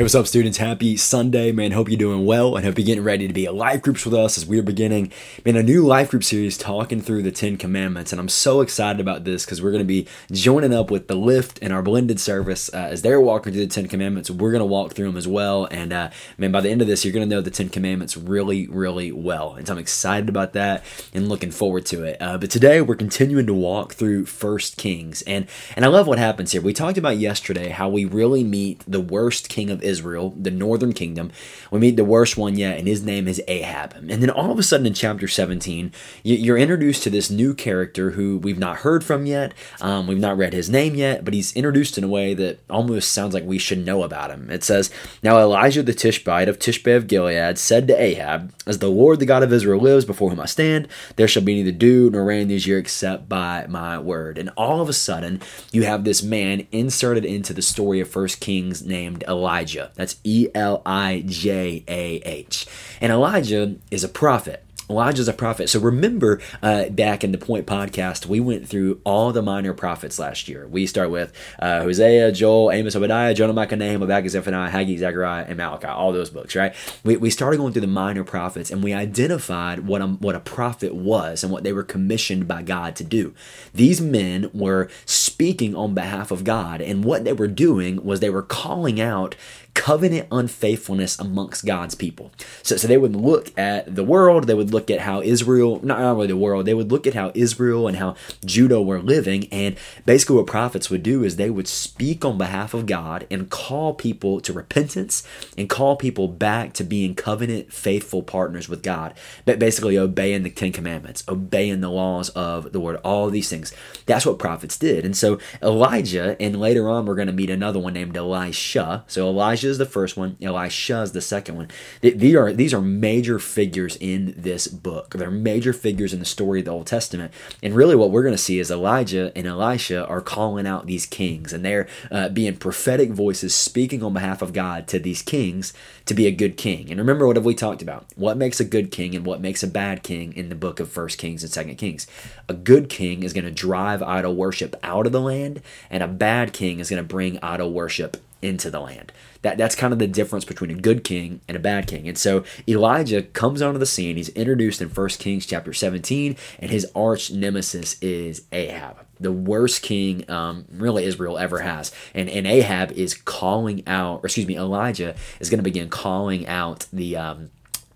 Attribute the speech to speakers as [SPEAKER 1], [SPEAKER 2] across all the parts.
[SPEAKER 1] Hey, what's up, students? Happy Sunday, man. Hope you're doing well and hope you're getting ready to be a life groups with us as we're beginning, man, a new life group series talking through the Ten Commandments. And I'm so excited about this because we're going to be joining up with the Lift and our blended service uh, as they're walking through the Ten Commandments. We're going to walk through them as well. And, uh, man, by the end of this, you're going to know the Ten Commandments really, really well. And so I'm excited about that and looking forward to it. Uh, but today, we're continuing to walk through First Kings. And, and I love what happens here. We talked about yesterday how we really meet the worst king of Israel, the northern kingdom. We meet the worst one yet, and his name is Ahab. And then all of a sudden in chapter 17, you're introduced to this new character who we've not heard from yet. Um, we've not read his name yet, but he's introduced in a way that almost sounds like we should know about him. It says, Now Elijah the Tishbite of Tishbe of Gilead said to Ahab, As the Lord the God of Israel lives before whom I stand, there shall be neither dew nor rain this year except by my word. And all of a sudden, you have this man inserted into the story of First Kings named Elijah. That's E L I J A H. And Elijah is a prophet. Elijah's a prophet. So remember, uh, back in the Point podcast, we went through all the minor prophets last year. We start with uh, Hosea, Joel, Amos, Obadiah, Jonah, Micah, Nahum, Habakkuk, Zephaniah, Haggai, Zechariah, and Malachi. All those books, right? We, we started going through the minor prophets, and we identified what a, what a prophet was and what they were commissioned by God to do. These men were speaking on behalf of God, and what they were doing was they were calling out covenant unfaithfulness amongst God's people. So, so they would look at the world, they would look at how Israel, not only the world, they would look at how Israel and how Judah were living. And basically, what prophets would do is they would speak on behalf of God and call people to repentance and call people back to being covenant faithful partners with God. But basically, obeying the Ten Commandments, obeying the laws of the Word, all these things. That's what prophets did. And so Elijah, and later on, we're going to meet another one named Elisha. So Elijah is the first one, Elisha is the second one. These are these are major figures in this book. They're major figures in the story of the Old Testament. And really, what we're going to see is Elijah and Elisha are calling out these kings, and they're uh, being prophetic voices speaking on behalf of God to these kings to be a good king. And remember, what have we talked about? What makes a good king and what makes a bad king in the book of First Kings and Second Kings? A good king is going to drive idol worship out of the land, and a bad king is going to bring idol worship into the land. That that's kind of the difference between a good king and a bad king. And so Elijah comes onto the scene. He's introduced in 1 Kings chapter 17, and his arch nemesis is Ahab, the worst king um, really Israel ever has. And and Ahab is calling out, or excuse me, Elijah is going to begin calling out the um,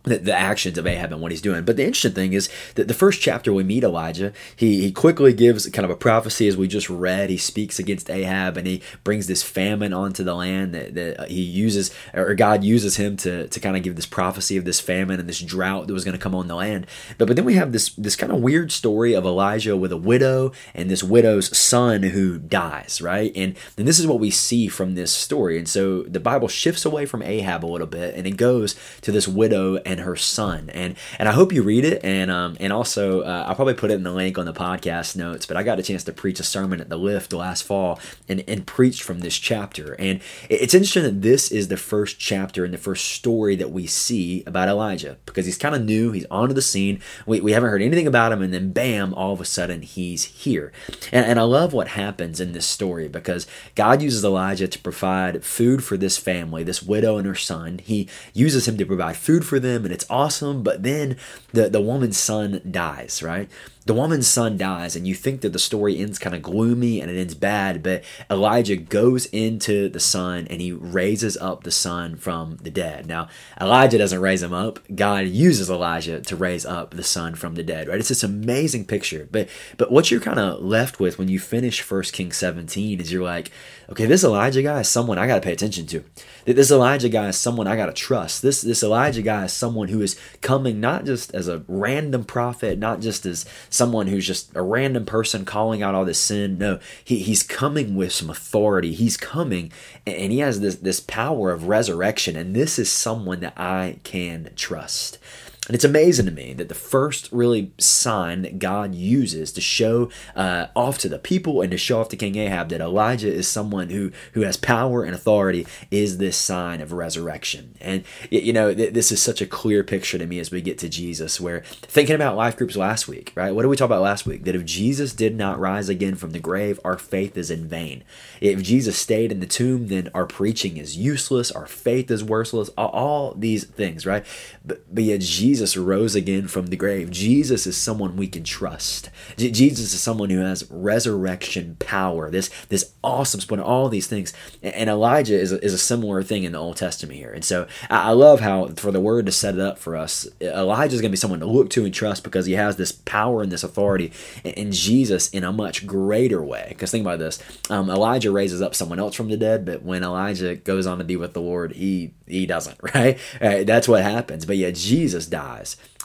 [SPEAKER 1] the, the, actions of Ahab and what he's doing. But the interesting thing is that the first chapter we meet Elijah, he, he quickly gives kind of a prophecy as we just read. He speaks against Ahab and he brings this famine onto the land that, that he uses, or God uses him to, to kind of give this prophecy of this famine and this drought that was going to come on the land. But, but then we have this, this kind of weird story of Elijah with a widow and this widow's son who dies, right? And, and this is what we see from this story. And so the Bible shifts away from Ahab a little bit and it goes to this widow and and her son. And and I hope you read it. And um, and also uh, I'll probably put it in the link on the podcast notes. But I got a chance to preach a sermon at the Lift last fall and and preached from this chapter. And it's interesting that this is the first chapter and the first story that we see about Elijah because he's kind of new. He's onto the scene. We, we haven't heard anything about him, and then bam, all of a sudden he's here. And, and I love what happens in this story because God uses Elijah to provide food for this family, this widow and her son. He uses him to provide food for them and it's awesome. But then the, the woman's son dies, right? The woman's son dies, and you think that the story ends kind of gloomy and it ends bad, but Elijah goes into the son and he raises up the son from the dead. Now, Elijah doesn't raise him up, God uses Elijah to raise up the son from the dead, right? It's this amazing picture. But but what you're kind of left with when you finish 1 Kings 17 is you're like, okay, this Elijah guy is someone I got to pay attention to. This Elijah guy is someone I got to trust. This this Elijah guy is someone who is coming not just as a random prophet, not just as someone who's just a random person calling out all this sin. No, he, he's coming with some authority. He's coming and he has this, this power of resurrection. And this is someone that I can trust. And it's amazing to me that the first really sign that God uses to show uh, off to the people and to show off to King Ahab that Elijah is someone who who has power and authority is this sign of resurrection. And you know th- this is such a clear picture to me as we get to Jesus. Where thinking about life groups last week, right? What did we talk about last week? That if Jesus did not rise again from the grave, our faith is in vain. If Jesus stayed in the tomb, then our preaching is useless, our faith is worthless. All, all these things, right? But, but yet Jesus Jesus rose again from the grave. Jesus is someone we can trust. Jesus is someone who has resurrection power. This this awesome spot, all these things. And Elijah is a, is a similar thing in the Old Testament here. And so I, I love how for the word to set it up for us, Elijah is going to be someone to look to and trust because he has this power and this authority. And, and Jesus in a much greater way. Because think about this: um, Elijah raises up someone else from the dead, but when Elijah goes on to be with the Lord, he he doesn't. Right? Uh, that's what happens. But yet Jesus died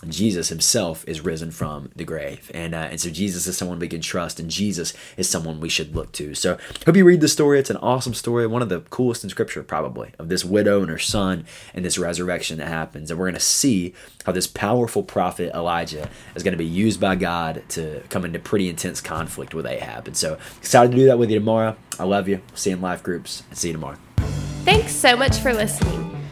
[SPEAKER 1] Jesus himself is risen from the grave. And, uh, and so Jesus is someone we can trust, and Jesus is someone we should look to. So hope you read the story. It's an awesome story, one of the coolest in Scripture, probably, of this widow and her son and this resurrection that happens. And we're going to see how this powerful prophet Elijah is going to be used by God to come into pretty intense conflict with Ahab. And so excited to do that with you tomorrow. I love you. See you in life groups, and see you tomorrow.
[SPEAKER 2] Thanks so much for listening.